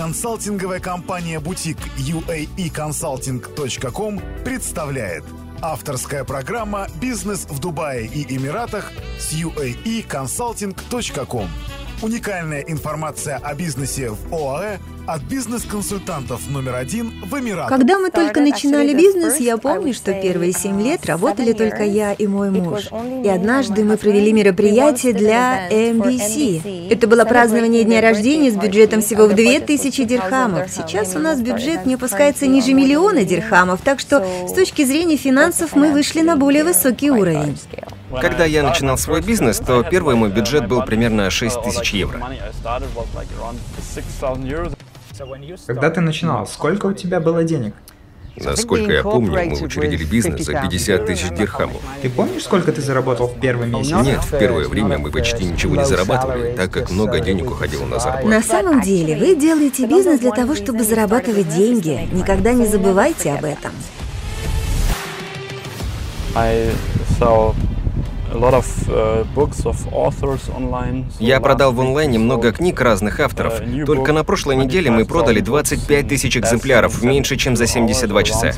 Консалтинговая компания «Бутик» uaeconsulting.com представляет. Авторская программа «Бизнес в Дубае и Эмиратах» с uaeconsulting.com Уникальная информация о бизнесе в ОАЭ от бизнес-консультантов номер один в Эмиратах. Когда мы только начинали бизнес, я помню, что первые семь лет работали только я и мой муж. И однажды мы провели мероприятие для MBC. Это было празднование дня рождения с бюджетом всего в 2000 дирхамов. Сейчас у нас бюджет не опускается ниже миллиона дирхамов, так что с точки зрения финансов мы вышли на более высокий уровень. Когда я начинал свой бизнес, то первый мой бюджет был примерно 6 тысяч евро. Когда ты начинал, сколько у тебя было денег? Насколько я помню, мы учредили бизнес за 50 тысяч дирхамов. Ты помнишь, сколько ты заработал в первый месяц? Нет, в первое время мы почти ничего не зарабатывали, так как много денег уходило на зарплату. На самом деле, вы делаете бизнес для того, чтобы зарабатывать деньги. Никогда не забывайте об этом. Я продал в онлайне много книг разных авторов. Только на прошлой неделе мы продали 25 тысяч экземпляров, меньше, чем за 72 часа.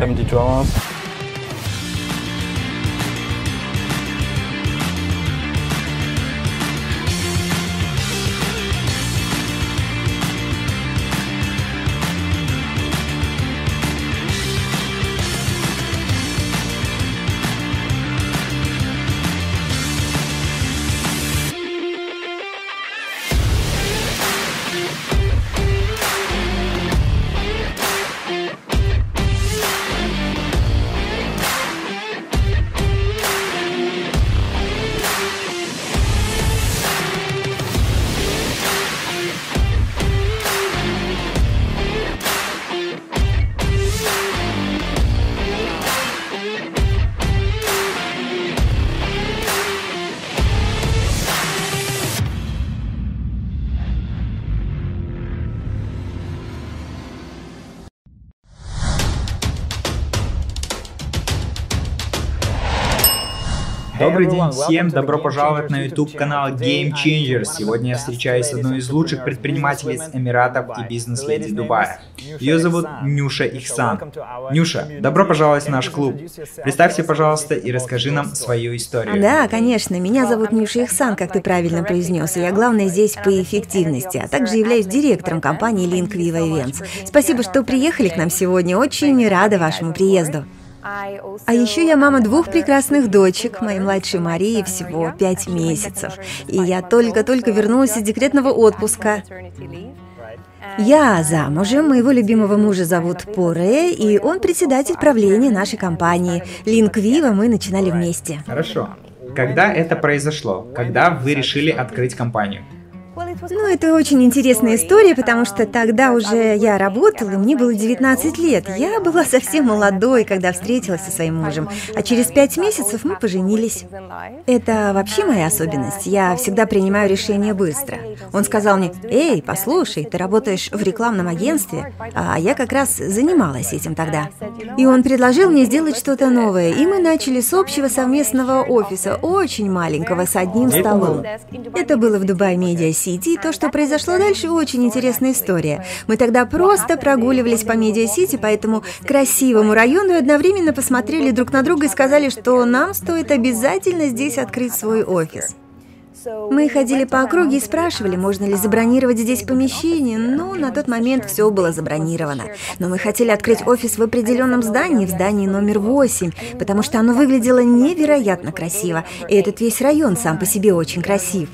Добрый день всем, добро пожаловать на YouTube канал Game Changers. Сегодня я встречаюсь с одной из лучших предпринимателей с Эмиратов и бизнес-леди Дубая. Ее зовут Нюша Ихсан. Нюша, добро пожаловать в наш клуб. Представься, пожалуйста, и расскажи нам свою историю. Да, конечно, меня зовут Нюша Ихсан, как ты правильно произнес, и я главное здесь по эффективности, а также являюсь директором компании Link Viva Events. Спасибо, что приехали к нам сегодня, очень рада вашему приезду. А еще я мама двух прекрасных дочек. Моей младшей Марии всего пять месяцев. И я только-только вернулась из декретного отпуска. Я замужем, моего любимого мужа зовут Поре, и он председатель правления нашей компании. Линк Вива мы начинали вместе. Хорошо. Когда это произошло? Когда вы решили открыть компанию? Ну, это очень интересная история, потому что тогда уже я работала, мне было 19 лет. Я была совсем молодой, когда встретилась со своим мужем, а через пять месяцев мы поженились. Это вообще моя особенность. Я всегда принимаю решения быстро. Он сказал мне, «Эй, послушай, ты работаешь в рекламном агентстве», а я как раз занималась этим тогда. И он предложил мне сделать что-то новое, и мы начали с общего совместного офиса, очень маленького, с одним столом. Это было в Дубай Медиа Сити, то, что произошло дальше, очень интересная история. Мы тогда просто прогуливались по Медиа-Сити, по этому красивому району и одновременно посмотрели друг на друга и сказали, что нам стоит обязательно здесь открыть свой офис. Мы ходили по округе и спрашивали, можно ли забронировать здесь помещение, но на тот момент все было забронировано. Но мы хотели открыть офис в определенном здании, в здании номер 8, потому что оно выглядело невероятно красиво, и этот весь район сам по себе очень красив.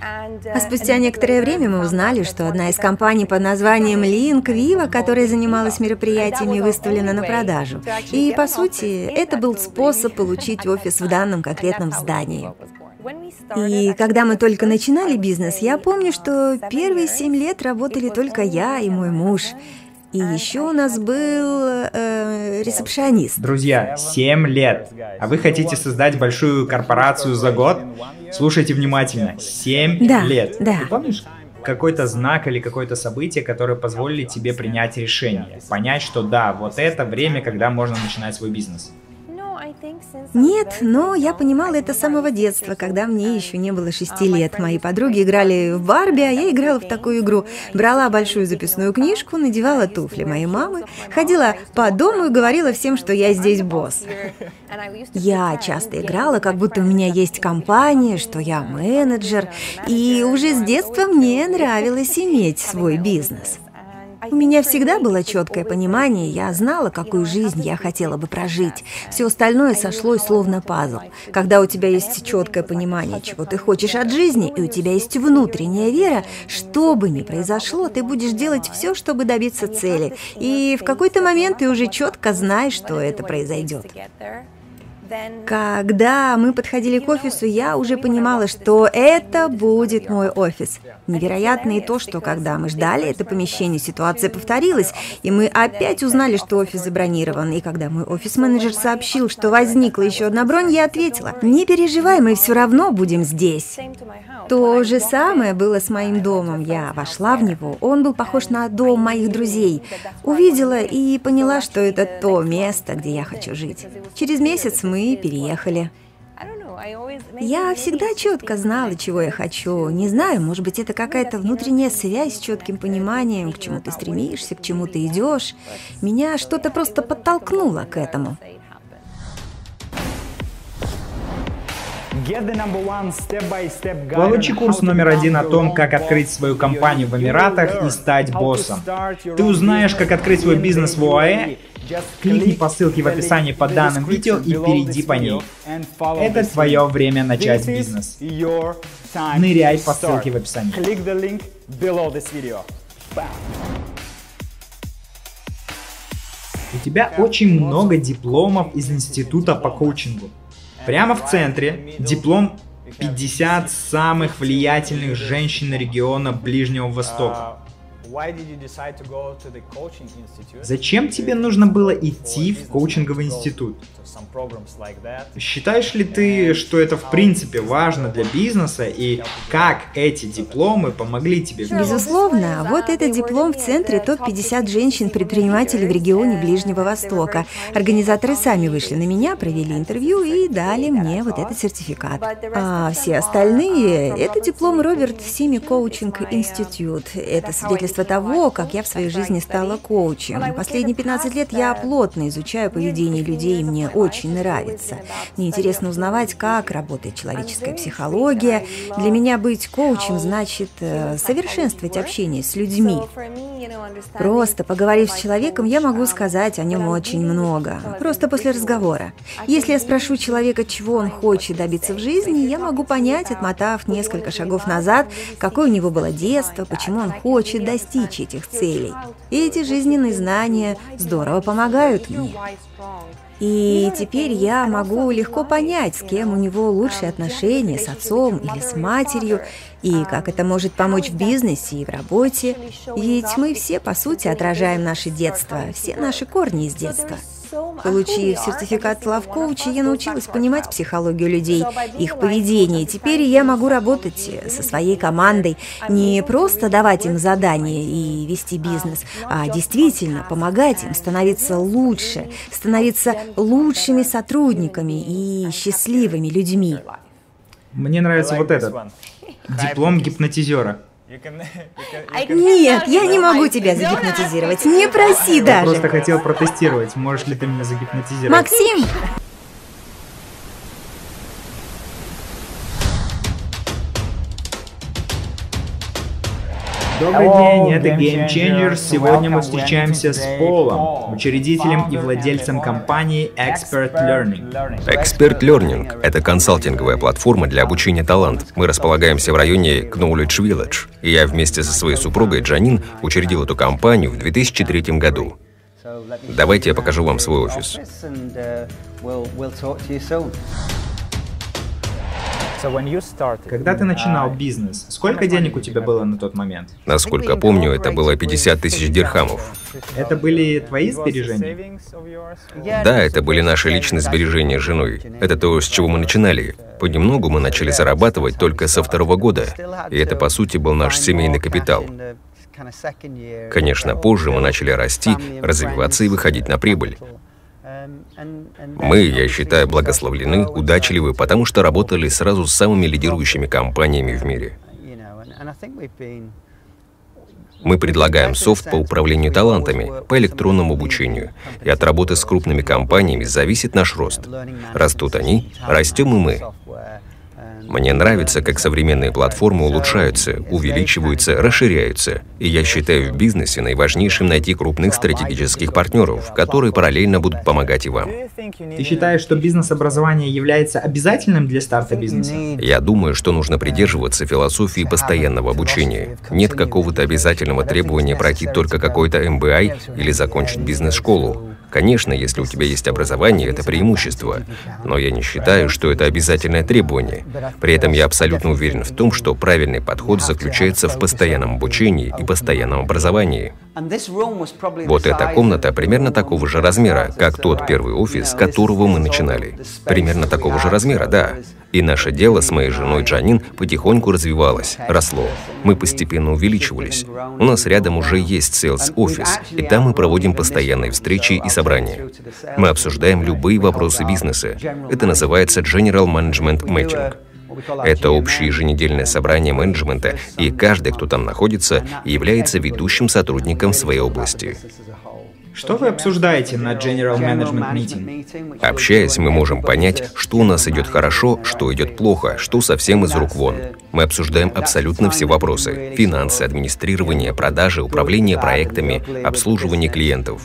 А спустя некоторое время мы узнали, что одна из компаний под названием Link Viva, которая занималась мероприятиями, выставлена на продажу. И, по сути, это был способ получить офис в данном конкретном здании. И когда мы только начинали бизнес, я помню, что первые семь лет работали только я и мой муж. И еще у нас был э, ресепшионист. Друзья, 7 лет. А вы хотите создать большую корпорацию за год? Слушайте внимательно. 7 да, лет. Да. Ты помнишь? какой-то знак или какое-то событие, которое позволили тебе принять решение, понять, что да, вот это время, когда можно начинать свой бизнес. Нет, но я понимала это с самого детства, когда мне еще не было шести лет. Мои подруги играли в Барби, а я играла в такую игру. Брала большую записную книжку, надевала туфли моей мамы, ходила по дому и говорила всем, что я здесь босс. Я часто играла, как будто у меня есть компания, что я менеджер, и уже с детства мне нравилось иметь свой бизнес. У меня всегда было четкое понимание, я знала, какую жизнь я хотела бы прожить. Все остальное сошлось словно пазл. Когда у тебя есть четкое понимание, чего ты хочешь от жизни, и у тебя есть внутренняя вера, что бы ни произошло, ты будешь делать все, чтобы добиться цели. И в какой-то момент ты уже четко знаешь, что это произойдет. Когда мы подходили к офису, я уже понимала, что это будет мой офис. Невероятно и то, что когда мы ждали это помещение, ситуация повторилась, и мы опять узнали, что офис забронирован. И когда мой офис-менеджер сообщил, что возникла еще одна бронь, я ответила, не переживай, мы все равно будем здесь. То же самое было с моим домом. Я вошла в него, он был похож на дом моих друзей. Увидела и поняла, что это то место, где я хочу жить. Через месяц мы переехали. Я всегда четко знала, чего я хочу. Не знаю, может быть, это какая-то внутренняя связь с четким пониманием, к чему ты стремишься, к чему ты идешь. Меня что-то просто подтолкнуло к этому. Получи курс номер один о том, как открыть свою компанию в Эмиратах и стать боссом. Ты узнаешь, как открыть свой бизнес в ОАЭ Кликни по ссылке в описании под данным видео и перейди по ней. Это твое время начать бизнес. Ныряй по ссылке в описании. У тебя очень много дипломов из института по коучингу. Прямо в центре диплом 50 самых влиятельных женщин региона Ближнего Востока. Зачем тебе нужно было идти в коучинговый институт? Считаешь ли ты, что это в принципе важно для бизнеса и как эти дипломы помогли тебе? Безусловно. Вот этот диплом в центре топ-50 женщин-предпринимателей в регионе Ближнего Востока. Организаторы сами вышли на меня, провели интервью и дали мне вот этот сертификат. А все остальные — это диплом Роберт Сими Коучинг Институт. Это свидетельство того, как я в своей жизни стала коучем. Последние 15 лет я плотно изучаю поведение людей, и мне очень нравится. Мне интересно узнавать, как работает человеческая психология. Для меня быть коучем значит э, совершенствовать общение с людьми. Просто поговорив с человеком, я могу сказать о нем очень много. Просто после разговора. Если я спрошу человека, чего он хочет добиться в жизни, я могу понять, отмотав несколько шагов назад, какое у него было детство, почему он хочет достичь этих целей. И эти жизненные знания здорово помогают мне. И теперь я могу легко понять, с кем у него лучшие отношения, с отцом или с матерью, и как это может помочь в бизнесе и в работе. Ведь мы все, по сути, отражаем наше детство, все наши корни из детства. Получив сертификат Coach, я научилась понимать психологию людей, их поведение. Теперь я могу работать со своей командой, не просто давать им задания и вести бизнес, а действительно помогать им становиться лучше, становиться лучшими сотрудниками и счастливыми людьми. Мне нравится вот этот. Диплом гипнотизера. Нет, я не могу тебя загипнотизировать. Не проси даже. Я просто хотел протестировать. Можешь ли ты меня загипнотизировать? Максим! Добрый день, это Game Changers. Сегодня мы встречаемся с Полом, учредителем и владельцем компании Expert Learning. Expert Learning – это консалтинговая платформа для обучения талант. Мы располагаемся в районе Knowledge Village, и я вместе со своей супругой Джанин учредил эту компанию в 2003 году. Давайте я покажу вам свой офис. Когда ты начинал бизнес, сколько денег у тебя было на тот момент? Насколько помню, это было 50 тысяч дирхамов. Это были твои сбережения? Да, это были наши личные сбережения с женой. Это то, с чего мы начинали. Понемногу мы начали зарабатывать только со второго года. И это, по сути, был наш семейный капитал. Конечно, позже мы начали расти, развиваться и выходить на прибыль. Мы, я считаю, благословлены, удачливы, потому что работали сразу с самыми лидирующими компаниями в мире. Мы предлагаем софт по управлению талантами, по электронному обучению. И от работы с крупными компаниями зависит наш рост. Растут они, растем и мы. Мне нравится, как современные платформы улучшаются, увеличиваются, расширяются. И я считаю в бизнесе наиважнейшим найти крупных стратегических партнеров, которые параллельно будут помогать и вам. Ты считаешь, что бизнес-образование является обязательным для старта бизнеса? Я думаю, что нужно придерживаться философии постоянного обучения. Нет какого-то обязательного требования пройти только какой-то MBA или закончить бизнес-школу. Конечно, если у тебя есть образование, это преимущество, но я не считаю, что это обязательное требование. При этом я абсолютно уверен в том, что правильный подход заключается в постоянном обучении и постоянном образовании. Вот эта комната примерно такого же размера, как тот первый офис, с которого мы начинали. Примерно такого же размера, да. И наше дело с моей женой Джанин потихоньку развивалось, росло. Мы постепенно увеличивались. У нас рядом уже есть sales офис, и там мы проводим постоянные встречи и собрания. Мы обсуждаем любые вопросы бизнеса. Это называется General Management Meeting. Это общее еженедельное собрание менеджмента, и каждый, кто там находится, является ведущим сотрудником своей области. Что вы обсуждаете на General Management Meeting? Общаясь, мы можем понять, что у нас идет хорошо, что идет плохо, что совсем из рук вон. Мы обсуждаем абсолютно все вопросы. Финансы, администрирование, продажи, управление проектами, обслуживание клиентов.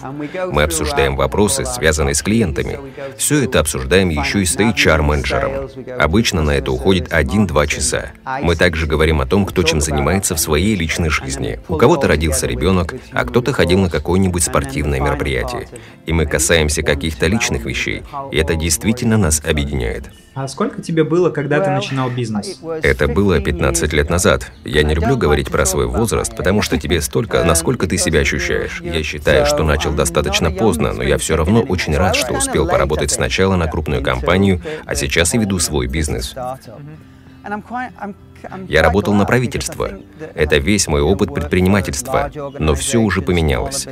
Мы обсуждаем вопросы, связанные с клиентами. Все это обсуждаем еще и с HR-менеджером. Обычно на это уходит 1-2 часа. Мы также говорим о том, кто чем занимается в своей личной жизни. У кого-то родился ребенок, а кто-то ходил на какое-нибудь спортивное мероприятие. И мы касаемся каких-то личных вещей, и это действительно нас объединяет. А сколько тебе было, когда ты начинал бизнес? Это было 15 лет назад. Я не люблю говорить про свой возраст, потому что тебе столько, насколько ты себя ощущаешь. Я считаю, что начал достаточно поздно, но я все равно очень рад, что успел поработать сначала на крупную компанию, а сейчас и веду свой бизнес. Я работал на правительство. Это весь мой опыт предпринимательства, но все уже поменялось.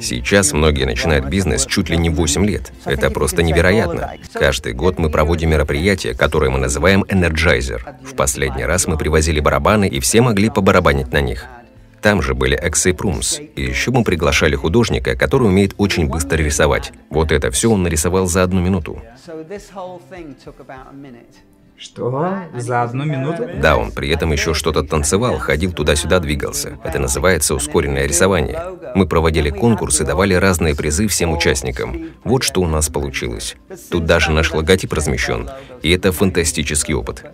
Сейчас многие начинают бизнес чуть ли не 8 лет. Это просто невероятно. Каждый год мы проводим мероприятия, которые мы называем Energizer. В последний раз мы привозили барабаны, и все могли побарабанить на них. Там же были Эксы Прумс. И еще мы приглашали художника, который умеет очень быстро рисовать. Вот это все он нарисовал за одну минуту. Что? За одну минуту? Да, он при этом еще что-то танцевал, ходил туда-сюда, двигался. Это называется ускоренное рисование. Мы проводили конкурсы, давали разные призы всем участникам. Вот что у нас получилось. Тут даже наш логотип размещен. И это фантастический опыт.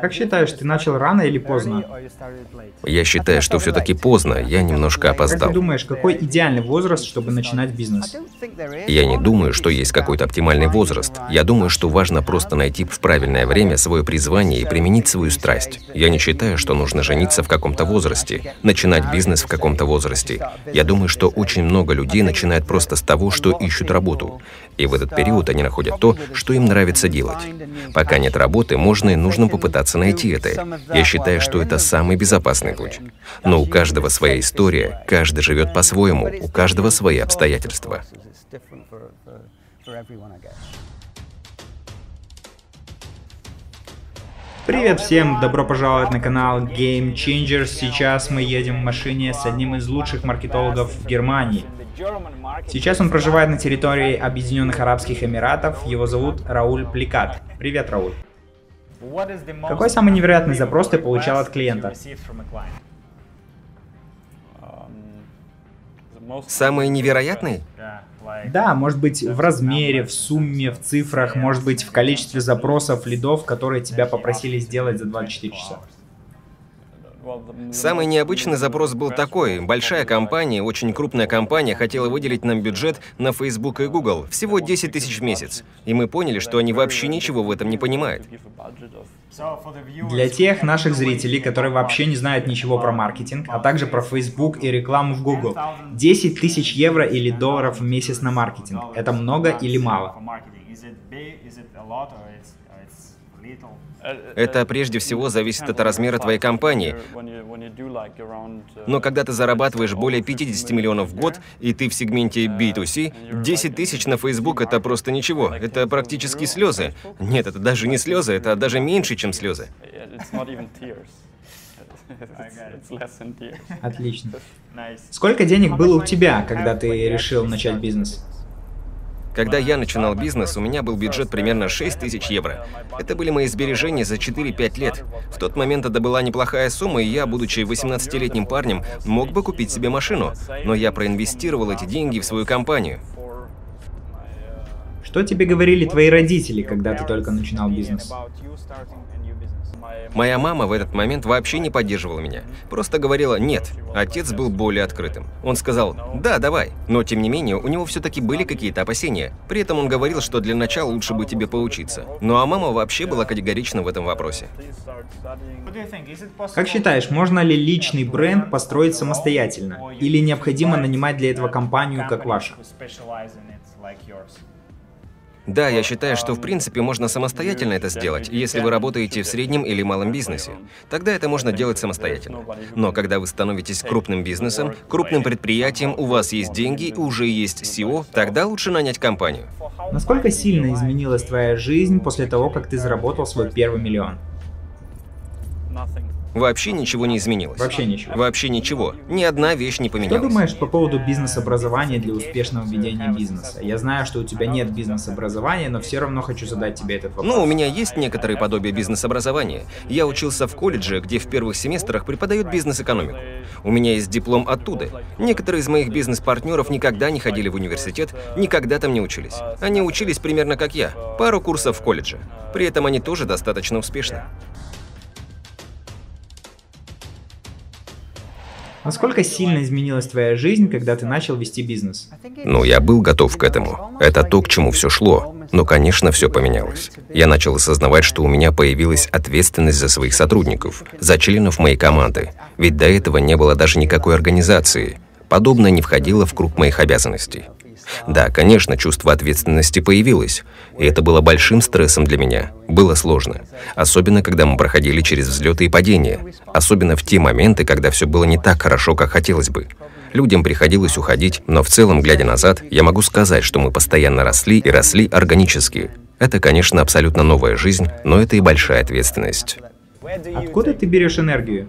Как считаешь, ты начал рано или поздно? Я считаю, что все-таки поздно, я немножко опоздал. Как ты думаешь, какой идеальный возраст, чтобы начинать бизнес? Я не думаю, что есть какой-то оптимальный возраст. Я думаю, что важно просто найти в правильное время свое призвание и применить свою страсть. Я не считаю, что нужно жениться в каком-то возрасте, начинать бизнес в каком-то возрасте. Я думаю, что очень много людей начинают просто с того, что ищут работу. И в этот период они находят то, что им нравится делать. Пока нет работы, можно и нужно попытаться найти это. Я считаю, что это самый безопасный путь. Но у каждого своя история, каждый живет по-своему, у каждого свои обстоятельства. Привет всем, добро пожаловать на канал Game Changers. Сейчас мы едем в машине с одним из лучших маркетологов в Германии. Сейчас он проживает на территории Объединенных Арабских Эмиратов. Его зовут Рауль Пликат. Привет, Рауль. Какой самый невероятный запрос ты получал от клиента? Самый невероятный? Да, может быть в размере, в сумме, в цифрах, может быть в количестве запросов, лидов, которые тебя попросили сделать за 24 часа. Самый необычный запрос был такой. Большая компания, очень крупная компания хотела выделить нам бюджет на Facebook и Google. Всего 10 тысяч в месяц. И мы поняли, что они вообще ничего в этом не понимают. Для тех наших зрителей, которые вообще не знают ничего про маркетинг, а также про Facebook и рекламу в Google, 10 тысяч евро или долларов в месяц на маркетинг – это много или мало? Это прежде всего зависит от размера твоей компании. Но когда ты зарабатываешь более 50 миллионов в год, и ты в сегменте B2C, 10 тысяч на Facebook — это просто ничего. Это практически слезы. Нет, это даже не слезы, это даже меньше, чем слезы. Отлично. Сколько денег было у тебя, когда ты решил начать бизнес? Когда я начинал бизнес, у меня был бюджет примерно 6 тысяч евро. Это были мои сбережения за 4-5 лет. В тот момент это была неплохая сумма, и я, будучи 18-летним парнем, мог бы купить себе машину. Но я проинвестировал эти деньги в свою компанию. Что тебе говорили твои родители, когда ты только начинал бизнес? Моя мама в этот момент вообще не поддерживала меня. Просто говорила «нет». Отец был более открытым. Он сказал «да, давай». Но тем не менее, у него все-таки были какие-то опасения. При этом он говорил, что для начала лучше бы тебе поучиться. Ну а мама вообще была категорична в этом вопросе. Как считаешь, можно ли личный бренд построить самостоятельно? Или необходимо нанимать для этого компанию, как ваша? Да, я считаю, что в принципе можно самостоятельно это сделать, если вы работаете в среднем или малом бизнесе. Тогда это можно делать самостоятельно. Но когда вы становитесь крупным бизнесом, крупным предприятием, у вас есть деньги, уже есть SEO, тогда лучше нанять компанию. Насколько сильно изменилась твоя жизнь после того, как ты заработал свой первый миллион? Вообще ничего не изменилось. Вообще ничего. Вообще ничего. Ни одна вещь не поменялась. Что думаешь по поводу бизнес-образования для успешного ведения бизнеса? Я знаю, что у тебя нет бизнес-образования, но все равно хочу задать тебе этот вопрос. Ну, у меня есть некоторые подобия бизнес-образования. Я учился в колледже, где в первых семестрах преподают бизнес-экономику. У меня есть диплом оттуда. Некоторые из моих бизнес-партнеров никогда не ходили в университет, никогда там не учились. Они учились примерно как я, пару курсов в колледже. При этом они тоже достаточно успешны. Насколько сильно изменилась твоя жизнь, когда ты начал вести бизнес? Ну, я был готов к этому. Это то, к чему все шло. Но, конечно, все поменялось. Я начал осознавать, что у меня появилась ответственность за своих сотрудников, за членов моей команды. Ведь до этого не было даже никакой организации. Подобное не входило в круг моих обязанностей. Да, конечно, чувство ответственности появилось, и это было большим стрессом для меня. Было сложно. Особенно, когда мы проходили через взлеты и падения. Особенно в те моменты, когда все было не так хорошо, как хотелось бы. Людям приходилось уходить, но в целом, глядя назад, я могу сказать, что мы постоянно росли и росли органически. Это, конечно, абсолютно новая жизнь, но это и большая ответственность. Откуда ты берешь энергию?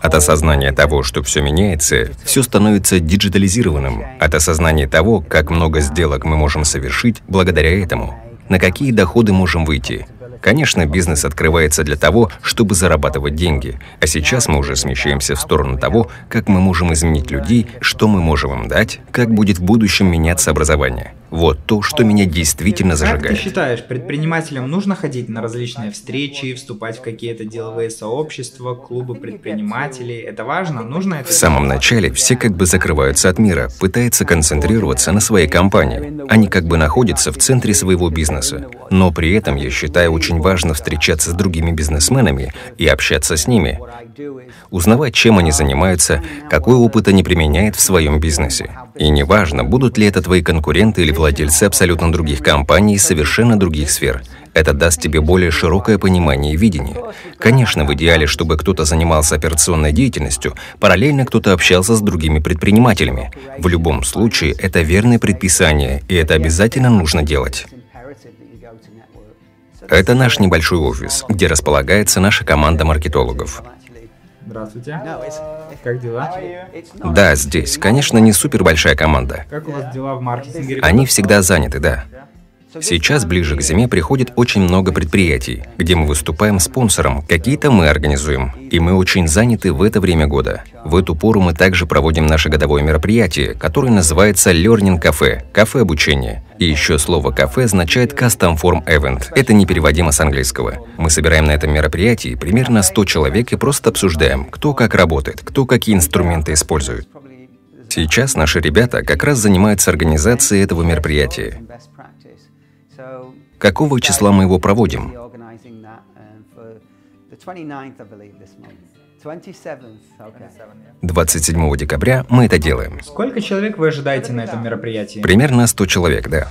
От осознания того, что все меняется, все становится диджитализированным. От осознания того, как много сделок мы можем совершить благодаря этому. На какие доходы можем выйти. Конечно, бизнес открывается для того, чтобы зарабатывать деньги, а сейчас мы уже смещаемся в сторону того, как мы можем изменить людей, что мы можем им дать, как будет в будущем меняться образование. Вот то, что меня действительно зажигает. Как ты считаешь, предпринимателям нужно ходить на различные встречи, вступать в какие-то деловые сообщества, клубы предпринимателей? Это важно? Нужно это? В самом начале все как бы закрываются от мира, пытаются концентрироваться на своей компании. Они как бы находятся в центре своего бизнеса. Но при этом, я считаю, очень важно встречаться с другими бизнесменами и общаться с ними. Узнавать, чем они занимаются, какой опыт они применяют в своем бизнесе. И неважно, будут ли это твои конкуренты или владельцы абсолютно других компаний из совершенно других сфер. Это даст тебе более широкое понимание и видение. Конечно, в идеале, чтобы кто-то занимался операционной деятельностью, параллельно кто-то общался с другими предпринимателями. В любом случае, это верное предписание, и это обязательно нужно делать. Это наш небольшой офис, где располагается наша команда маркетологов. Здравствуйте. Как дела? Да, здесь. Конечно, не супер большая команда. Как у вас дела в маркетинге? Они всегда заняты, да. Сейчас ближе к зиме приходит очень много предприятий, где мы выступаем спонсором, какие-то мы организуем. И мы очень заняты в это время года. В эту пору мы также проводим наше годовое мероприятие, которое называется Learning Cafe – кафе обучения. И еще слово «кафе» означает Custom Form Event. Это непереводимо с английского. Мы собираем на этом мероприятии примерно 100 человек и просто обсуждаем, кто как работает, кто какие инструменты использует. Сейчас наши ребята как раз занимаются организацией этого мероприятия. Какого числа мы его проводим? 27 декабря мы это делаем. Сколько человек вы ожидаете на этом мероприятии? Примерно 100 человек, да.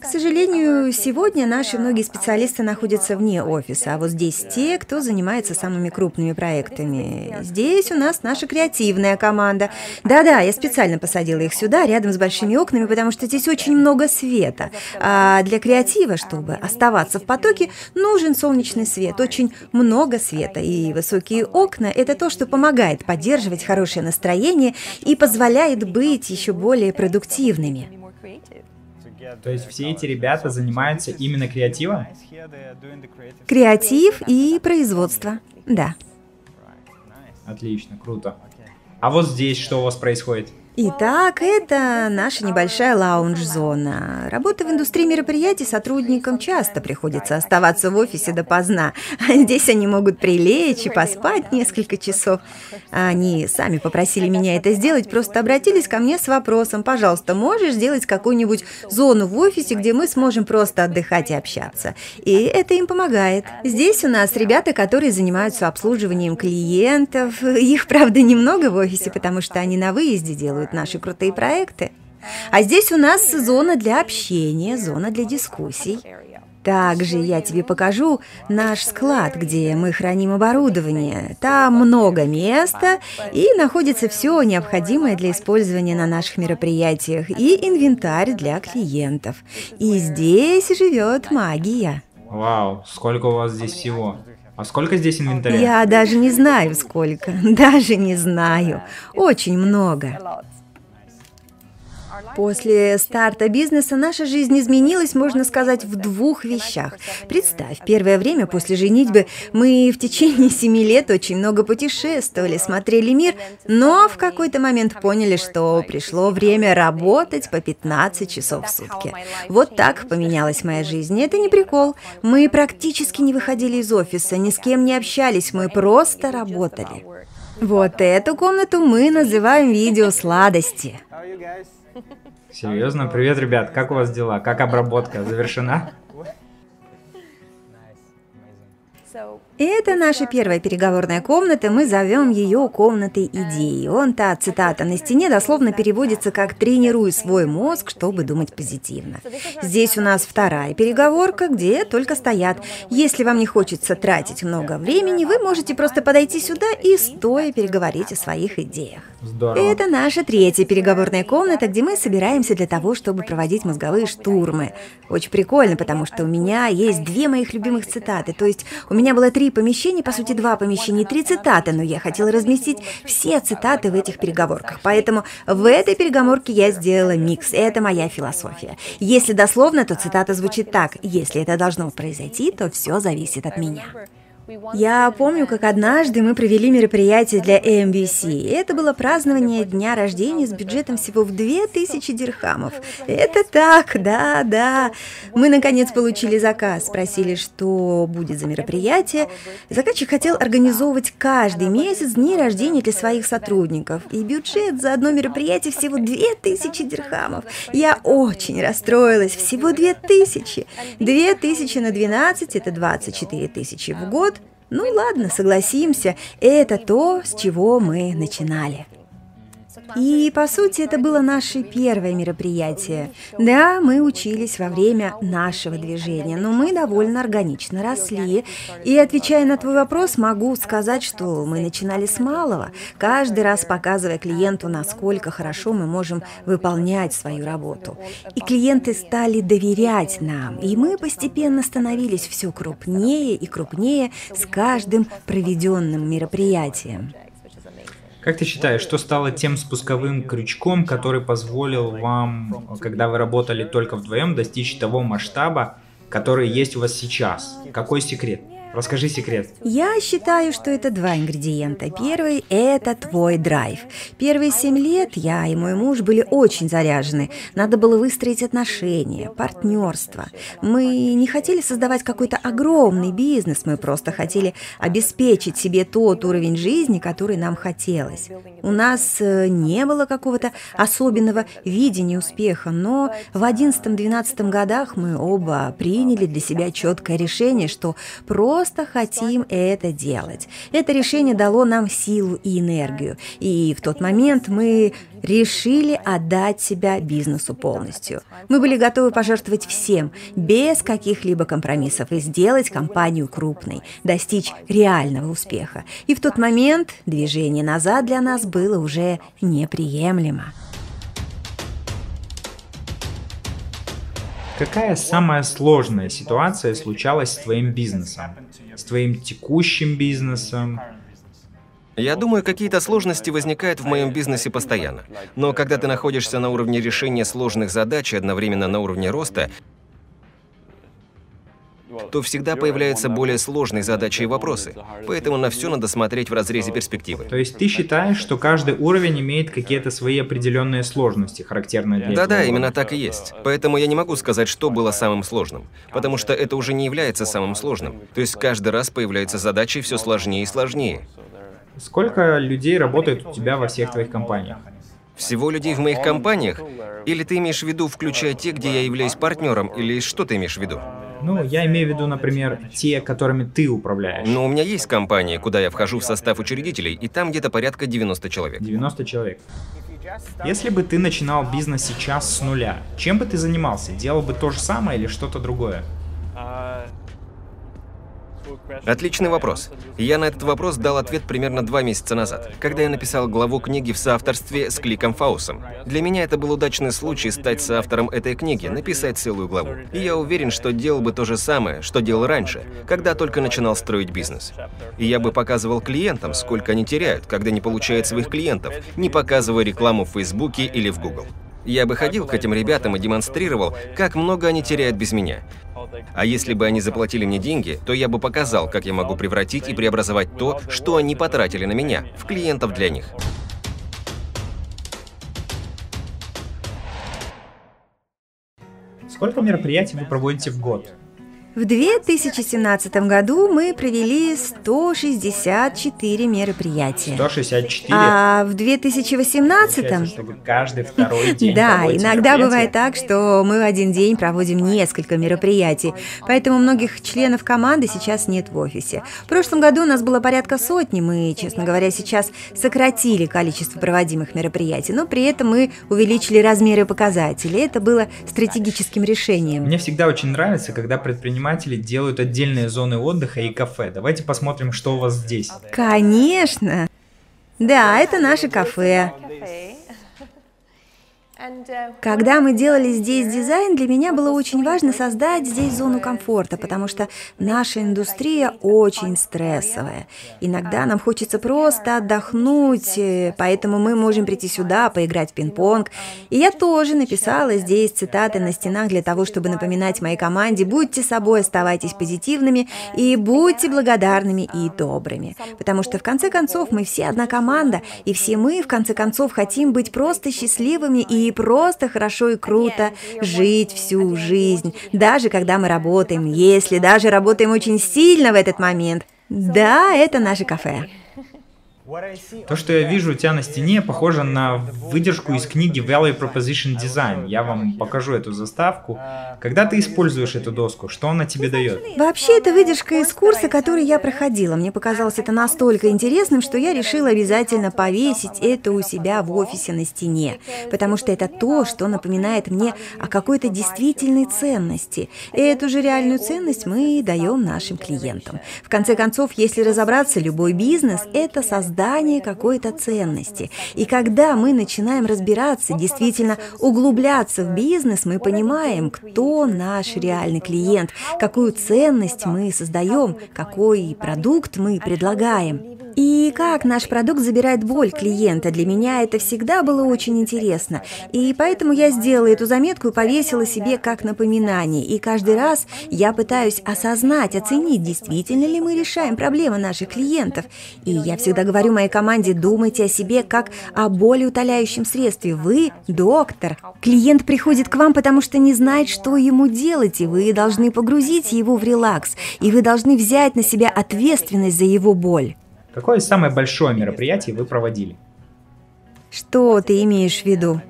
К сожалению, сегодня наши многие специалисты находятся вне офиса, а вот здесь те, кто занимается самыми крупными проектами. Здесь у нас наша креативная команда. Да-да, я специально посадила их сюда, рядом с большими окнами, потому что здесь очень много света. А для креатива, чтобы оставаться в потоке, нужен солнечный свет, очень много света. И высокие окна – это то, что помогает поддерживать хорошее настроение и позволяет быть еще более продуктивными. То есть все эти ребята занимаются именно креативом? Креатив и производство, да. Отлично, круто. А вот здесь что у вас происходит? Итак, это наша небольшая лаунж-зона. Работа в индустрии мероприятий сотрудникам часто приходится оставаться в офисе допоздна. Здесь они могут прилечь и поспать несколько часов. Они сами попросили меня это сделать, просто обратились ко мне с вопросом, пожалуйста, можешь сделать какую-нибудь зону в офисе, где мы сможем просто отдыхать и общаться. И это им помогает. Здесь у нас ребята, которые занимаются обслуживанием клиентов. Их, правда, немного в офисе, потому что они на выезде делают делают наши крутые проекты. А здесь у нас зона для общения, зона для дискуссий. Также я тебе покажу наш склад, где мы храним оборудование. Там много места и находится все необходимое для использования на наших мероприятиях и инвентарь для клиентов. И здесь живет магия. Вау, сколько у вас здесь всего? А сколько здесь инвентаря? Я даже не знаю сколько, даже не знаю. Очень много. После старта бизнеса наша жизнь изменилась, можно сказать, в двух вещах. Представь, первое время после женитьбы мы в течение семи лет очень много путешествовали, смотрели мир, но в какой-то момент поняли, что пришло время работать по 15 часов в сутки. Вот так поменялась моя жизнь. Это не прикол. Мы практически не выходили из офиса, ни с кем не общались, мы просто работали. Вот эту комнату мы называем видео сладости. Серьезно? Привет, ребят, как у вас дела? Как обработка завершена? Это наша первая переговорная комната, мы зовем ее комнатой идеи. Он та цитата на стене дословно переводится как «тренируй свой мозг, чтобы думать позитивно». Здесь у нас вторая переговорка, где только стоят. Если вам не хочется тратить много времени, вы можете просто подойти сюда и стоя переговорить о своих идеях. Здорово. Это наша третья переговорная комната, где мы собираемся для того, чтобы проводить мозговые штурмы. Очень прикольно, потому что у меня есть две моих любимых цитаты. То есть у меня было три помещения, по сути, два помещения, три цитаты, но я хотела разместить все цитаты в этих переговорках. Поэтому в этой переговорке я сделала микс. Это моя философия. Если дословно, то цитата звучит так. Если это должно произойти, то все зависит от меня. Я помню, как однажды мы провели мероприятие для AMBC. Это было празднование дня рождения с бюджетом всего в 2000 дирхамов. Это так, да, да. Мы, наконец, получили заказ, спросили, что будет за мероприятие. Заказчик хотел организовывать каждый месяц дни рождения для своих сотрудников. И бюджет за одно мероприятие всего 2000 дирхамов. Я очень расстроилась. Всего 2000. 2000 на 12 – это 24 тысячи в год. Ну ладно, согласимся, это то, с чего мы начинали. И, по сути, это было наше первое мероприятие. Да, мы учились во время нашего движения, но мы довольно органично росли. И, отвечая на твой вопрос, могу сказать, что мы начинали с малого, каждый раз показывая клиенту, насколько хорошо мы можем выполнять свою работу. И клиенты стали доверять нам, и мы постепенно становились все крупнее и крупнее с каждым проведенным мероприятием. Как ты считаешь, что стало тем спусковым крючком, который позволил вам, когда вы работали только вдвоем, достичь того масштаба, который есть у вас сейчас? Какой секрет? Расскажи секрет. Я считаю, что это два ингредиента. Первый – это твой драйв. Первые семь лет я и мой муж были очень заряжены. Надо было выстроить отношения, партнерство. Мы не хотели создавать какой-то огромный бизнес, мы просто хотели обеспечить себе тот уровень жизни, который нам хотелось. У нас э, не было какого-то особенного видения успеха, но в 11-12 годах мы оба приняли для себя четкое решение, что просто просто хотим это делать. Это решение дало нам силу и энергию. И в тот момент мы решили отдать себя бизнесу полностью. Мы были готовы пожертвовать всем, без каких-либо компромиссов, и сделать компанию крупной, достичь реального успеха. И в тот момент движение назад для нас было уже неприемлемо. Какая самая сложная ситуация случалась с твоим бизнесом? С твоим текущим бизнесом? Я думаю, какие-то сложности возникают в моем бизнесе постоянно. Но когда ты находишься на уровне решения сложных задач и одновременно на уровне роста, то всегда появляются более сложные задачи и вопросы. Поэтому на все надо смотреть в разрезе перспективы. То есть ты считаешь, что каждый уровень имеет какие-то свои определенные сложности, характерные для Да-да, именно так и есть. Поэтому я не могу сказать, что было самым сложным, потому что это уже не является самым сложным. То есть каждый раз появляются задачи все сложнее и сложнее. Сколько людей работает у тебя во всех твоих компаниях? Всего людей в моих компаниях? Или ты имеешь в виду, включая те, где я являюсь партнером, или что ты имеешь в виду? Ну, я имею в виду, например, те, которыми ты управляешь. Но у меня есть компания, куда я вхожу в состав учредителей, и там где-то порядка 90 человек. 90 человек. Если бы ты начинал бизнес сейчас с нуля, чем бы ты занимался? Делал бы то же самое или что-то другое? Отличный вопрос. Я на этот вопрос дал ответ примерно два месяца назад, когда я написал главу книги в соавторстве с Кликом Фаусом. Для меня это был удачный случай стать соавтором этой книги, написать целую главу. И я уверен, что делал бы то же самое, что делал раньше, когда только начинал строить бизнес. И я бы показывал клиентам, сколько они теряют, когда не получают своих клиентов, не показывая рекламу в Фейсбуке или в Google. Я бы ходил к этим ребятам и демонстрировал, как много они теряют без меня. А если бы они заплатили мне деньги, то я бы показал, как я могу превратить и преобразовать то, что они потратили на меня, в клиентов для них. Сколько мероприятий вы проводите в год? В 2017 году мы провели 164 мероприятия. 164? А в 2018 Получается, что вы каждый второй день Да, иногда бывает так, что мы в один день проводим несколько мероприятий, поэтому многих членов команды сейчас нет в офисе. В прошлом году у нас было порядка сотни, мы, честно говоря, сейчас сократили количество проводимых мероприятий, но при этом мы увеличили размеры показателей. Это было стратегическим решением. Мне всегда очень нравится, когда предприниматели делают отдельные зоны отдыха и кафе. Давайте посмотрим, что у вас здесь. Конечно. Да, это наше кафе. Когда мы делали здесь дизайн, для меня было очень важно создать здесь зону комфорта, потому что наша индустрия очень стрессовая. Иногда нам хочется просто отдохнуть, э, поэтому мы можем прийти сюда, поиграть в пинг-понг. И я тоже написала здесь цитаты на стенах для того, чтобы напоминать моей команде «Будьте собой, оставайтесь позитивными и будьте благодарными и добрыми». Потому что в конце концов мы все одна команда, и все мы в конце концов хотим быть просто счастливыми и просто хорошо и круто жить всю жизнь, даже когда мы работаем, если даже работаем очень сильно в этот момент. Да, это наше кафе. То, что я вижу у тебя на стене, похоже на выдержку из книги Value Proposition Design. Я вам покажу эту заставку. Когда ты используешь эту доску, что она тебе дает? Вообще, это выдержка из курса, который я проходила. Мне показалось это настолько интересным, что я решила обязательно повесить это у себя в офисе на стене, потому что это то, что напоминает мне о какой-то действительной ценности. И эту же реальную ценность мы даем нашим клиентам. В конце концов, если разобраться, любой бизнес – это создание какой-то ценности. И когда мы начинаем разбираться, действительно углубляться в бизнес, мы понимаем, кто наш реальный клиент, какую ценность мы создаем, какой продукт мы предлагаем. И как наш продукт забирает боль клиента. Для меня это всегда было очень интересно. И поэтому я сделала эту заметку и повесила себе как напоминание. И каждый раз я пытаюсь осознать, оценить, действительно ли мы решаем проблемы наших клиентов. И я всегда говорю моей команде, думайте о себе как о болеутоляющем средстве. Вы – доктор. Клиент приходит к вам, потому что не знает, что ему делать, и вы должны погрузить его в релакс. И вы должны взять на себя ответственность за его боль. Какое самое большое мероприятие вы проводили? Что ты имеешь в виду?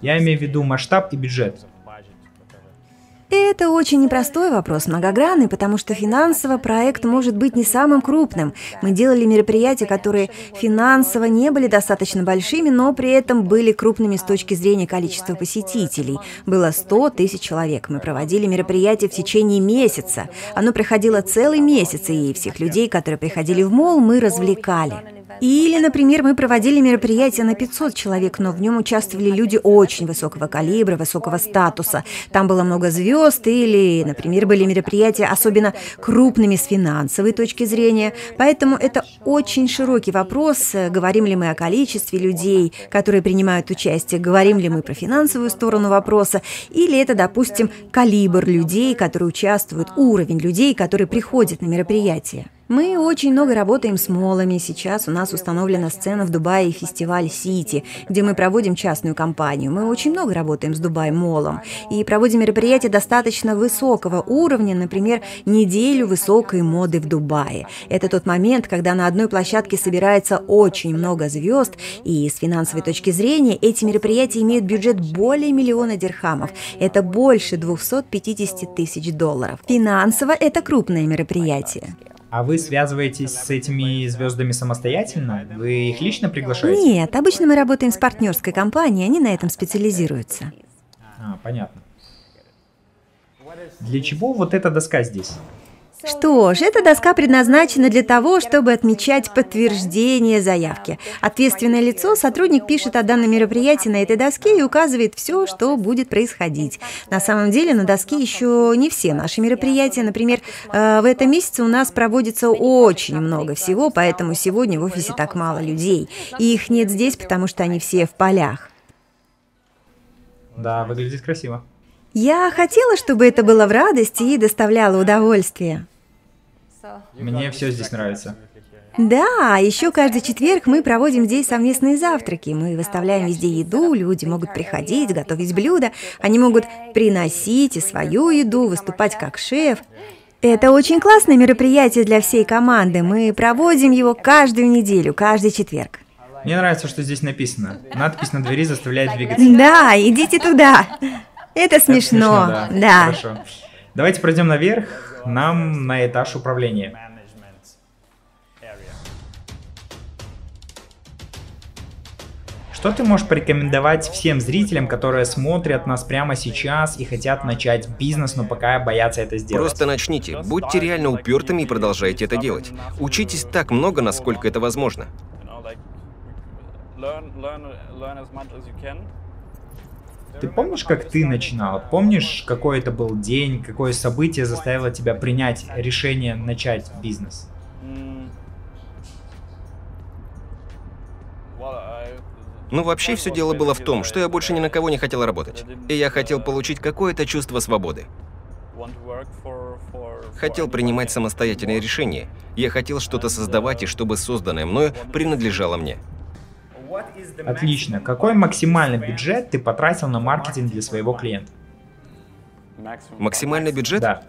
Я имею в виду масштаб и бюджет. Это очень непростой вопрос, многогранный, потому что финансово проект может быть не самым крупным. Мы делали мероприятия, которые финансово не были достаточно большими, но при этом были крупными с точки зрения количества посетителей. Было 100 тысяч человек. Мы проводили мероприятие в течение месяца. Оно проходило целый месяц, и всех людей, которые приходили в мол, мы развлекали. Или, например, мы проводили мероприятие на 500 человек, но в нем участвовали люди очень высокого калибра, высокого статуса. Там было много звезд, или, например, были мероприятия особенно крупными с финансовой точки зрения. Поэтому это очень широкий вопрос, говорим ли мы о количестве людей, которые принимают участие, говорим ли мы про финансовую сторону вопроса, или это, допустим, калибр людей, которые участвуют, уровень людей, которые приходят на мероприятие. Мы очень много работаем с молами. Сейчас у нас установлена сцена в Дубае фестиваль Сити, где мы проводим частную кампанию. Мы очень много работаем с Дубай молом и проводим мероприятия достаточно высокого уровня, например, неделю высокой моды в Дубае. Это тот момент, когда на одной площадке собирается очень много звезд, и с финансовой точки зрения эти мероприятия имеют бюджет более миллиона дирхамов. Это больше 250 тысяч долларов. Финансово это крупное мероприятие. А вы связываетесь с этими звездами самостоятельно? Вы их лично приглашаете? Нет, обычно мы работаем с партнерской компанией, они на этом специализируются. А, понятно. Для чего вот эта доска здесь? Что ж, эта доска предназначена для того, чтобы отмечать подтверждение заявки. Ответственное лицо, сотрудник пишет о данном мероприятии на этой доске и указывает все, что будет происходить. На самом деле на доске еще не все наши мероприятия. Например, э, в этом месяце у нас проводится очень много всего, поэтому сегодня в офисе так мало людей. И их нет здесь, потому что они все в полях. Да, выглядит красиво. Я хотела, чтобы это было в радости и доставляло удовольствие. Мне все здесь нравится. Да, еще каждый четверг мы проводим здесь совместные завтраки. Мы выставляем везде еду, люди могут приходить, готовить блюда. Они могут приносить и свою еду, выступать как шеф. Это очень классное мероприятие для всей команды. Мы проводим его каждую неделю, каждый четверг. Мне нравится, что здесь написано. Надпись на двери заставляет двигаться. Да, идите туда. Это смешно. Это смешно да. да. Хорошо. Давайте пройдем наверх, нам на этаж управления. Что ты можешь порекомендовать всем зрителям, которые смотрят нас прямо сейчас и хотят начать бизнес, но пока боятся это сделать? Просто начните. Будьте реально упертыми и продолжайте это делать. Учитесь так много, насколько это возможно. Ты помнишь, как ты начинал? Помнишь, какой это был день, какое событие заставило тебя принять решение начать бизнес? Ну, вообще, все дело было в том, что я больше ни на кого не хотел работать. И я хотел получить какое-то чувство свободы. Хотел принимать самостоятельные решения. Я хотел что-то создавать, и чтобы созданное мною принадлежало мне. Отлично. Какой максимальный бюджет ты потратил на маркетинг для своего клиента? Максимальный бюджет? Да.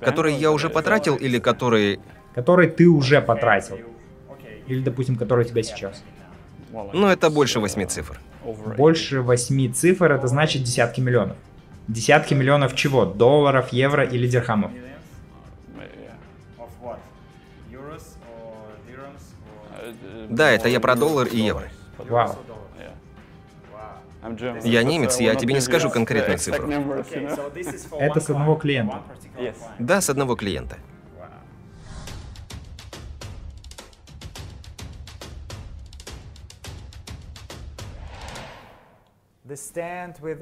Который я уже потратил или который... Который ты уже потратил. Или, допустим, который у тебя сейчас. Ну, это больше восьми цифр. Больше восьми цифр, это значит десятки миллионов. Десятки миллионов чего? Долларов, евро или дирхамов? Да, это я про доллар и евро. Вау. Я немец, я тебе не скажу конкретную цифру. Это с одного клиента? Да, с одного клиента.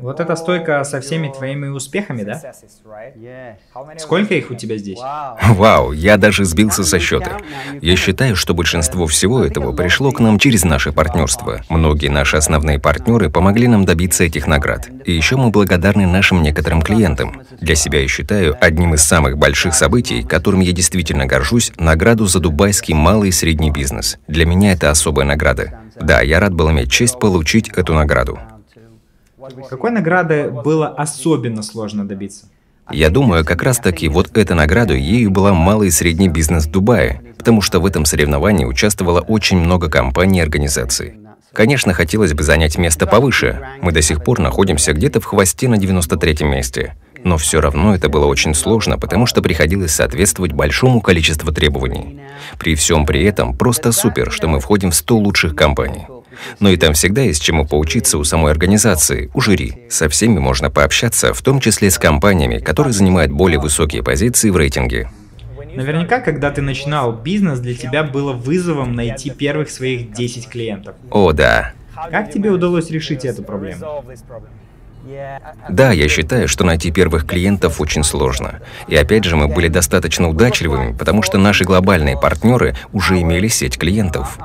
Вот эта стойка со всеми твоими успехами, да? Сколько их у тебя здесь? Вау, я даже сбился со счета. Я считаю, что большинство всего этого пришло к нам через наше партнерство. Многие наши основные партнеры помогли нам добиться этих наград. И еще мы благодарны нашим некоторым клиентам. Для себя я считаю одним из самых больших событий, которым я действительно горжусь, награду за дубайский малый и средний бизнес. Для меня это особая награда. Да, я рад был иметь честь получить эту награду. Какой награды было особенно сложно добиться? Я думаю, как раз таки вот эта награда ею была малый и средний бизнес в Дубае, потому что в этом соревновании участвовало очень много компаний и организаций. Конечно, хотелось бы занять место повыше. Мы до сих пор находимся где-то в хвосте на 93-м месте. Но все равно это было очень сложно, потому что приходилось соответствовать большому количеству требований. При всем при этом просто супер, что мы входим в 100 лучших компаний. Но и там всегда есть чему поучиться у самой организации, у жюри. Со всеми можно пообщаться, в том числе с компаниями, которые занимают более высокие позиции в рейтинге. Наверняка, когда ты начинал бизнес, для тебя было вызовом найти первых своих 10 клиентов. О, да. Как тебе удалось решить эту проблему? Да, я считаю, что найти первых клиентов очень сложно. И опять же, мы были достаточно удачливыми, потому что наши глобальные партнеры уже имели сеть клиентов.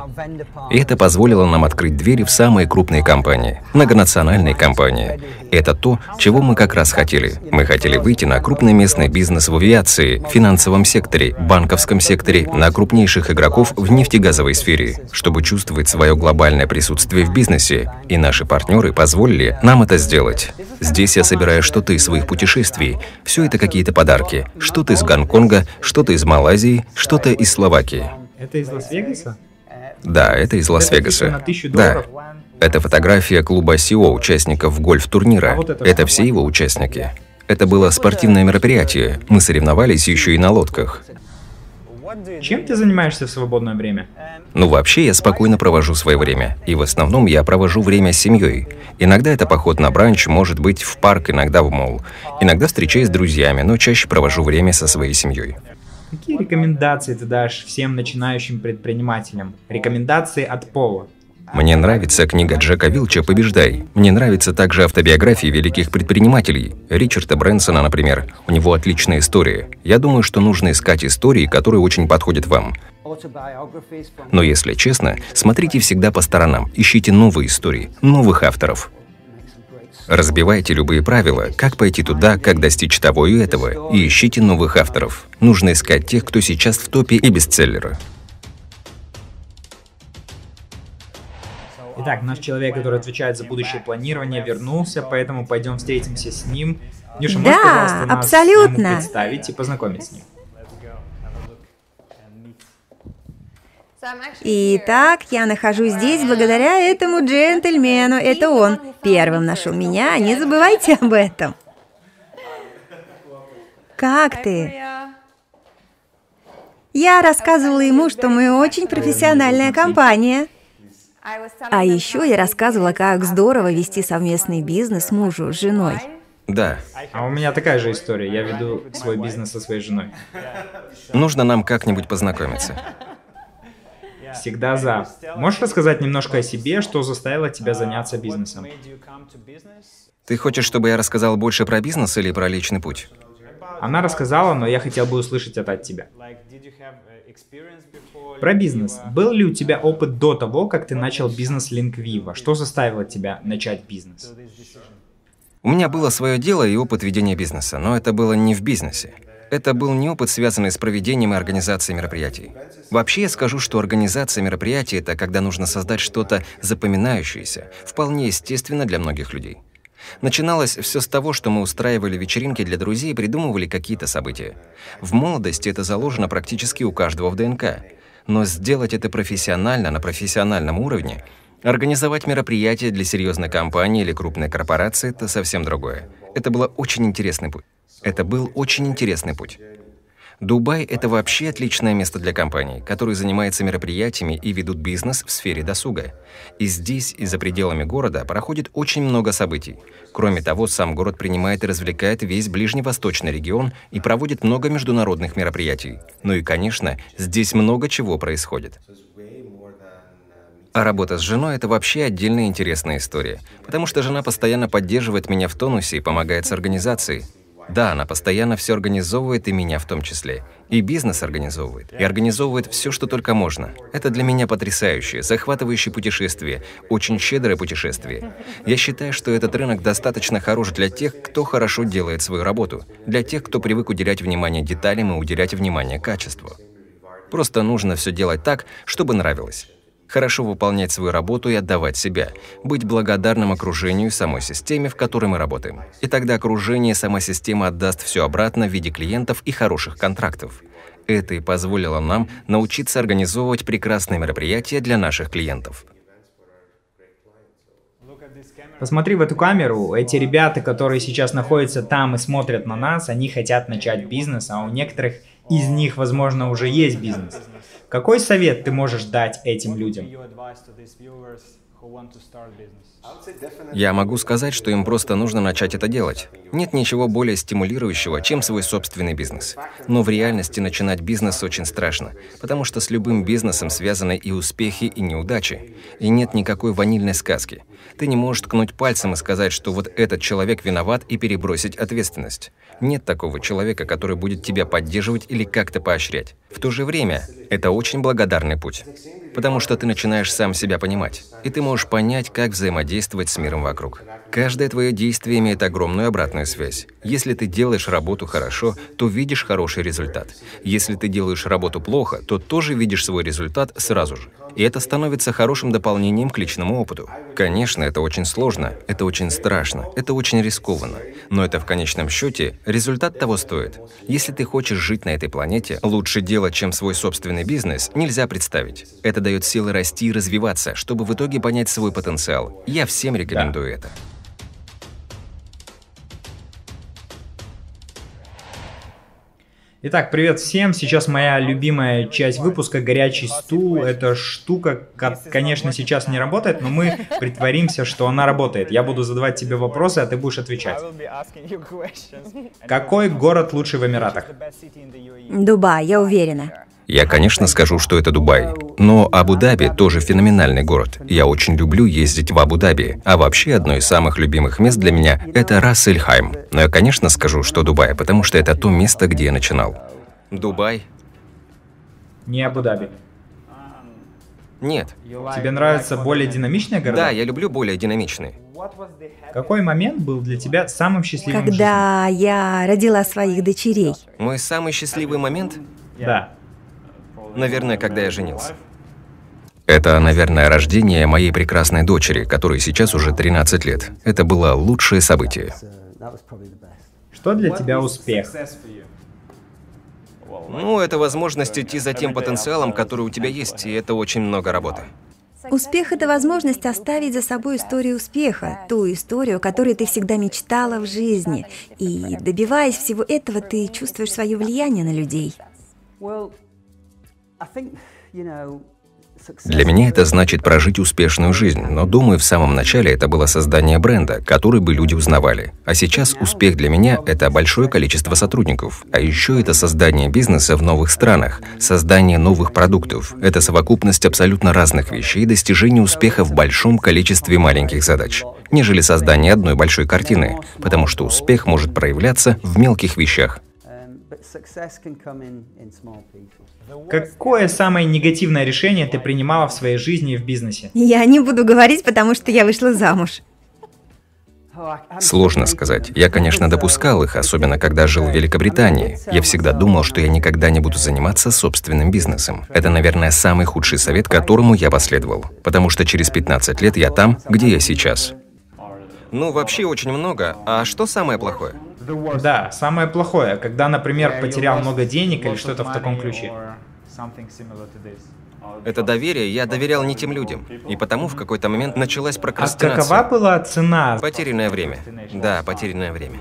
И это позволило нам открыть двери в самые крупные компании, многонациональные компании. Это то, чего мы как раз хотели. Мы хотели выйти на крупный местный бизнес в авиации, финансовом секторе, банковском секторе, на крупнейших игроков в нефтегазовой сфере, чтобы чувствовать свое глобальное присутствие в бизнесе. И наши партнеры позволили нам это сделать. Здесь я собираю что-то из своих путешествий. Все это какие-то подарки. Что-то из Гонконга, что-то из Малайзии, что-то из Словакии. Это из Лас-Вегаса? Да, это из Лас-Вегаса. Да. Это фотография клуба СИО, участников гольф-турнира. А вот это все его участники. Это было спортивное мероприятие. Мы соревновались еще и на лодках. Чем ты занимаешься в свободное время? Ну, вообще, я спокойно провожу свое время. И в основном я провожу время с семьей. Иногда это поход на бранч, может быть, в парк, иногда в мол. Иногда встречаюсь с друзьями, но чаще провожу время со своей семьей. Какие рекомендации ты дашь всем начинающим предпринимателям? Рекомендации от Пола. Мне нравится книга Джека Вилча «Побеждай». Мне нравятся также автобиографии великих предпринимателей. Ричарда Брэнсона, например. У него отличная история. Я думаю, что нужно искать истории, которые очень подходят вам. Но если честно, смотрите всегда по сторонам, ищите новые истории, новых авторов. Разбивайте любые правила, как пойти туда, как достичь того и этого, и ищите новых авторов. Нужно искать тех, кто сейчас в топе и бестселлеры. Итак, наш человек, который отвечает за будущее планирование, вернулся, поэтому пойдем встретимся с ним. Нюша, можешь, Да, пожалуйста, нас абсолютно. ему представить и познакомить с ним? Итак, я нахожусь здесь благодаря этому джентльмену. Это он первым нашел меня, не забывайте об этом. Как ты? Я рассказывала ему, что мы очень профессиональная компания. А еще я рассказывала, как здорово вести совместный бизнес мужу с женой. Да, А у меня такая же история. Я веду свой бизнес со своей женой. нужно нам как-нибудь познакомиться. Всегда за. Можешь рассказать немножко о себе, что заставило тебя заняться бизнесом? Ты хочешь, чтобы я рассказал больше про бизнес или про личный путь? Она рассказала, но я хотел бы услышать это от тебя. Про бизнес. Был ли у тебя опыт до того, как ты начал бизнес Viva? Что заставило тебя начать бизнес? У меня было свое дело и опыт ведения бизнеса, но это было не в бизнесе. Это был не опыт, связанный с проведением и организацией мероприятий. Вообще я скажу, что организация мероприятий – это когда нужно создать что-то запоминающееся, вполне естественно для многих людей. Начиналось все с того, что мы устраивали вечеринки для друзей и придумывали какие-то события. В молодости это заложено практически у каждого в ДНК. Но сделать это профессионально, на профессиональном уровне, организовать мероприятие для серьезной компании или крупной корпорации – это совсем другое. Это был очень интересный путь. Это был очень интересный путь. Дубай – это вообще отличное место для компаний, которые занимаются мероприятиями и ведут бизнес в сфере досуга. И здесь, и за пределами города, проходит очень много событий. Кроме того, сам город принимает и развлекает весь ближневосточный регион и проводит много международных мероприятий. Ну и, конечно, здесь много чего происходит. А работа с женой – это вообще отдельная интересная история, потому что жена постоянно поддерживает меня в тонусе и помогает с организацией. Да, она постоянно все организовывает, и меня в том числе. И бизнес организовывает. И организовывает все, что только можно. Это для меня потрясающее, захватывающее путешествие, очень щедрое путешествие. Я считаю, что этот рынок достаточно хорош для тех, кто хорошо делает свою работу, для тех, кто привык уделять внимание деталям и уделять внимание качеству. Просто нужно все делать так, чтобы нравилось. Хорошо выполнять свою работу и отдавать себя. Быть благодарным окружению и самой системе, в которой мы работаем. И тогда окружение и сама система отдаст все обратно в виде клиентов и хороших контрактов. Это и позволило нам научиться организовывать прекрасные мероприятия для наших клиентов. Посмотри в эту камеру. Эти ребята, которые сейчас находятся там и смотрят на нас, они хотят начать бизнес, а у некоторых из них, возможно, уже есть бизнес. Какой совет ты можешь дать этим людям? Я могу сказать, что им просто нужно начать это делать. Нет ничего более стимулирующего, чем свой собственный бизнес. Но в реальности начинать бизнес очень страшно, потому что с любым бизнесом связаны и успехи, и неудачи. И нет никакой ванильной сказки. Ты не можешь ткнуть пальцем и сказать, что вот этот человек виноват и перебросить ответственность. Нет такого человека, который будет тебя поддерживать или как-то поощрять. В то же время, это очень благодарный путь. Потому что ты начинаешь сам себя понимать, и ты можешь понять, как взаимодействовать с миром вокруг. Каждое твое действие имеет огромную обратную связь. Если ты делаешь работу хорошо, то видишь хороший результат. Если ты делаешь работу плохо, то тоже видишь свой результат сразу же. И это становится хорошим дополнением к личному опыту. Конечно, это очень сложно, это очень страшно, это очень рискованно. Но это в конечном счете результат того стоит. Если ты хочешь жить на этой планете, лучше делать, чем свой собственный бизнес, нельзя представить. Это дает силы расти и развиваться, чтобы в итоге понять свой потенциал. Я всем рекомендую это. Итак, привет всем. Сейчас моя любимая часть выпуска «Горячий стул». Это штука, конечно, сейчас не работает, но мы притворимся, что она работает. Я буду задавать тебе вопросы, а ты будешь отвечать. Какой город лучший в Эмиратах? Дубай, я уверена. Я, конечно, скажу, что это Дубай. Но Абу-Даби тоже феноменальный город. Я очень люблю ездить в Абу-Даби. А вообще, одно из самых любимых мест для меня – это Рассельхайм. Но я, конечно, скажу, что Дубай, потому что это то место, где я начинал. Дубай? Не Абу-Даби. Нет. Тебе нравятся более динамичные города? Да, я люблю более динамичные. Какой момент был для тебя самым счастливым Когда я родила своих дочерей. Мой самый счастливый момент? Да. Наверное, когда я женился. Это, наверное, рождение моей прекрасной дочери, которой сейчас уже 13 лет. Это было лучшее событие. Что для тебя успех? Ну, это возможность идти за тем потенциалом, который у тебя есть, и это очень много работы. Успех — это возможность оставить за собой историю успеха, ту историю, о которой ты всегда мечтала в жизни. И добиваясь всего этого, ты чувствуешь свое влияние на людей. Для меня это значит прожить успешную жизнь, но думаю, в самом начале это было создание бренда, который бы люди узнавали. А сейчас успех для меня — это большое количество сотрудников. А еще это создание бизнеса в новых странах, создание новых продуктов. Это совокупность абсолютно разных вещей и достижение успеха в большом количестве маленьких задач, нежели создание одной большой картины, потому что успех может проявляться в мелких вещах. Какое самое негативное решение ты принимала в своей жизни и в бизнесе? Я не буду говорить, потому что я вышла замуж. Сложно сказать. Я, конечно, допускал их, особенно когда жил в Великобритании. Я всегда думал, что я никогда не буду заниматься собственным бизнесом. Это, наверное, самый худший совет, которому я последовал. Потому что через 15 лет я там, где я сейчас. Ну, вообще очень много. А что самое плохое? Да, самое плохое, когда, например, потерял много денег или что-то в таком ключе. Это доверие я доверял не тем людям, и потому в какой-то момент началась А прокрастинация. какова была цена? Потерянное время. Да, потерянное время.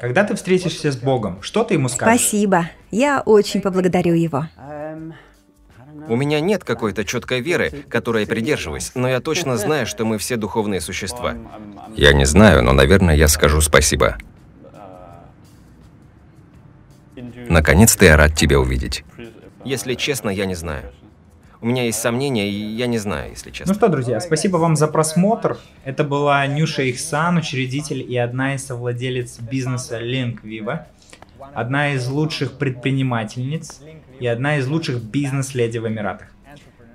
Когда ты встретишься с Богом, что ты ему скажешь? Спасибо. Я очень поблагодарю его. У меня нет какой-то четкой веры, которой я придерживаюсь, но я точно знаю, что мы все духовные существа. Я не знаю, но, наверное, я скажу спасибо. Наконец-то я рад тебя увидеть. Если честно, я не знаю. У меня есть сомнения, и я не знаю, если Ну честно. что, друзья, спасибо вам за просмотр. Это была Нюша Ихсан, учредитель и одна из совладелец бизнеса Link Viva, одна из лучших предпринимательниц и одна из лучших бизнес-леди в Эмиратах.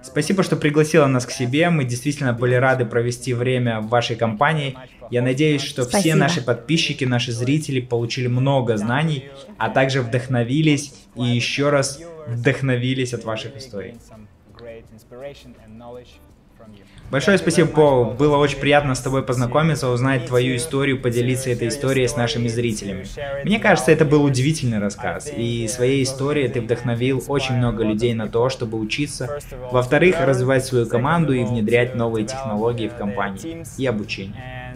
Спасибо, что пригласила нас к себе. Мы действительно были рады провести время в вашей компании. Я надеюсь, что все Спасибо. наши подписчики, наши зрители получили много знаний, а также вдохновились и еще раз вдохновились от ваших историй. Большое спасибо, Пол. Было очень приятно с тобой познакомиться, узнать твою историю, поделиться этой историей с нашими зрителями. Мне кажется, это был удивительный рассказ, и своей историей ты вдохновил очень много людей на то, чтобы учиться. Во-вторых, развивать свою команду и внедрять новые технологии в компании и обучение.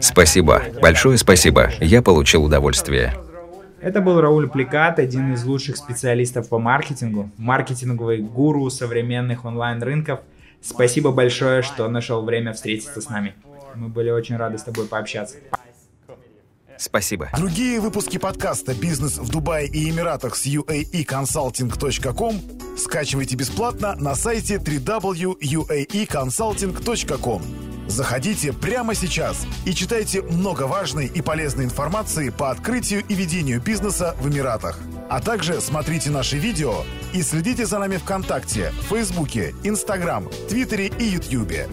Спасибо. Большое спасибо. Я получил удовольствие. Это был Рауль Плекат, один из лучших специалистов по маркетингу, маркетинговый гуру современных онлайн-рынков. Спасибо большое, что нашел время встретиться с нами. Мы были очень рады с тобой пообщаться. Спасибо. Другие выпуски подкаста «Бизнес в Дубае и Эмиратах» с uaeconsulting.com скачивайте бесплатно на сайте www.uaeconsulting.com. Заходите прямо сейчас и читайте много важной и полезной информации по открытию и ведению бизнеса в Эмиратах. А также смотрите наши видео и следите за нами ВКонтакте, Фейсбуке, Инстаграм, Твиттере и Ютьюбе.